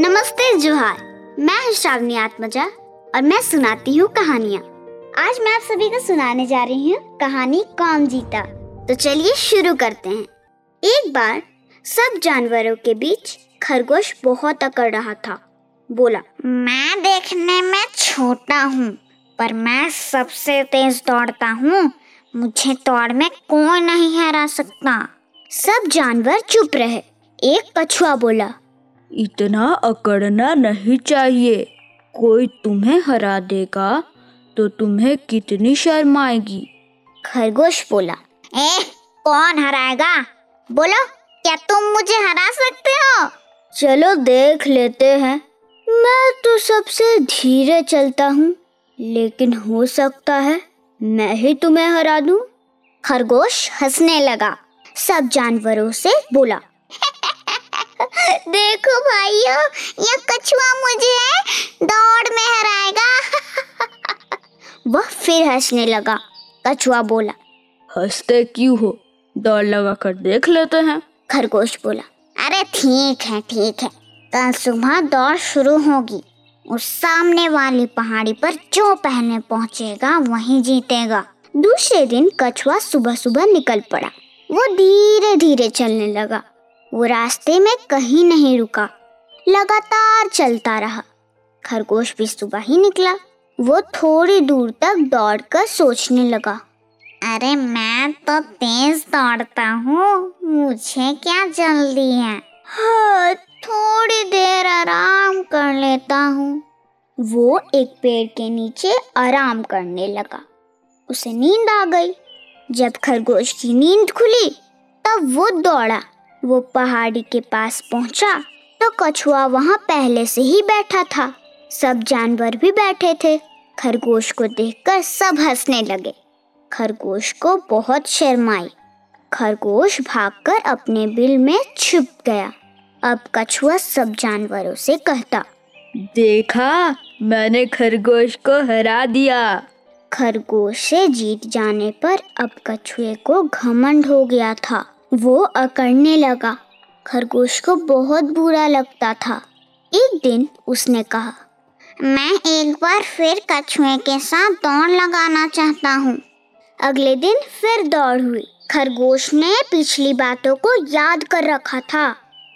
नमस्ते जुहार। मैं हूँ श्रावणी आत्मजा और मैं सुनाती हूँ कहानियाँ। आज मैं आप सभी को सुनाने जा रही हूँ कहानी कौन जीता। तो चलिए शुरू करते हैं। एक बार सब जानवरों के बीच खरगोश बहुत अकड़ रहा था। बोला, मैं देखने में छोटा हूँ, पर मैं सबसे तेज दौड़ता हूँ। मुझे दौड़ में कोई नहीं हरा सकता। सब जानवर चुप रहे। एक कछुआ बोला इतना अकड़ना नहीं चाहिए। कोई तुम्हें हरा देगा तो तुम्हें कितनी शर्म आएगी खरगोश बोला ए कौन हराएगा? बोलो क्या तुम मुझे हरा सकते हो? चलो देख लेते हैं। मैं तो सबसे धीरे चलता हूँ लेकिन हो सकता है मैं ही तुम्हें हरा दूँ। खरगोश हंसने लगा सब जानवरों से बोला देखो भाइयों ये कछुआ मुझे दौड़ में हराएगा। वह फिर हंसने लगा। कछुआ बोला हँसते क्यों हो? दौड़ लगा कर देख लेते हैं। खरगोश बोला अरे ठीक है ठीक है। कल सुबह दौड़ शुरू होगी उस सामने वाली पहाड़ी पर जो पहले पहुंचेगा वही जीतेगा। दूसरे दिन कछुआ सुबह सुबह निकल पड़ा। वो धीरे धीरे चलने लगा। वो रास्ते में कहीं नहीं रुका। लगातार चलता रहा। खरगोश भी सुबह ही निकला। वो थोड़ी दूर तक दौड़कर सोचने लगा। अरे मैं तो तेज दौड़ता हूँ। मुझे क्या जल्दी है? हाँ थोड़ी देर आराम कर लेता हूँ। वो एक पेड़ के नीचे आराम करने लगा। उसे नींद आ गई। जब खरगोश की नींद खुली, तब वो दौड़ा। वो पहाड़ी के पास पहुँचा तो कछुआ वहाँ पहले से ही बैठा था। सब जानवर भी बैठे थे। खरगोश को देखकर सब हंसने लगे। खरगोश को बहुत शर्म आई खरगोश भागकर अपने बिल में छुप गया। अब कछुआ सब जानवरों से कहता देखा? मैंने खरगोश को हरा दिया। खरगोश से जीत जाने पर अब कछुए को घमंड हो गया था। वो अकड़ने लगा। खरगोश को बहुत बुरा लगता था। एक दिन उसने कहा, मैं एक बार फिर कछुए के साथ दौड़ लगाना चाहता हूँ। अगले दिन फिर दौड़ हुई। खरगोश ने पिछली बातों को याद कर रखा था।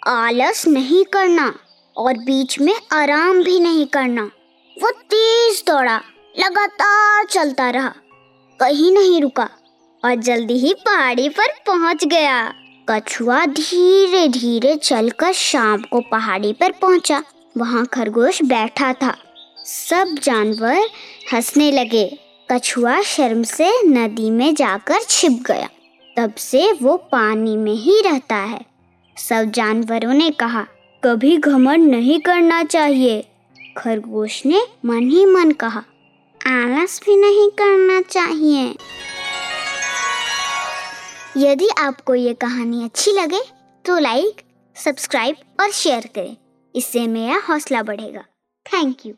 आलस नहीं करना और बीच में आराम भी नहीं करना। वो तेज दौड़ा, लगातार चलता रहा, कहीं नहीं रुका। और जल्दी ही पहाड़ी पर पहुँच गया। कछुआ धीरे धीरे चलकर शाम को पहाड़ी पर पहुँचा। वहाँ खरगोश बैठा था। सब जानवर हंसने लगे। कछुआ शर्म से नदी में जाकर छिप गया। तब से वो पानी में ही रहता है। सब जानवरों ने कहा, कभी घमंड नहीं करना चाहिए। खरगोश ने मन ही मन कहा, आलस भी नहीं करना चाहिए। यदि आपको ये कहानी अच्छी लगे तो लाइक सब्सक्राइब और शेयर करें। इससे मेरा हौसला बढ़ेगा। Thank you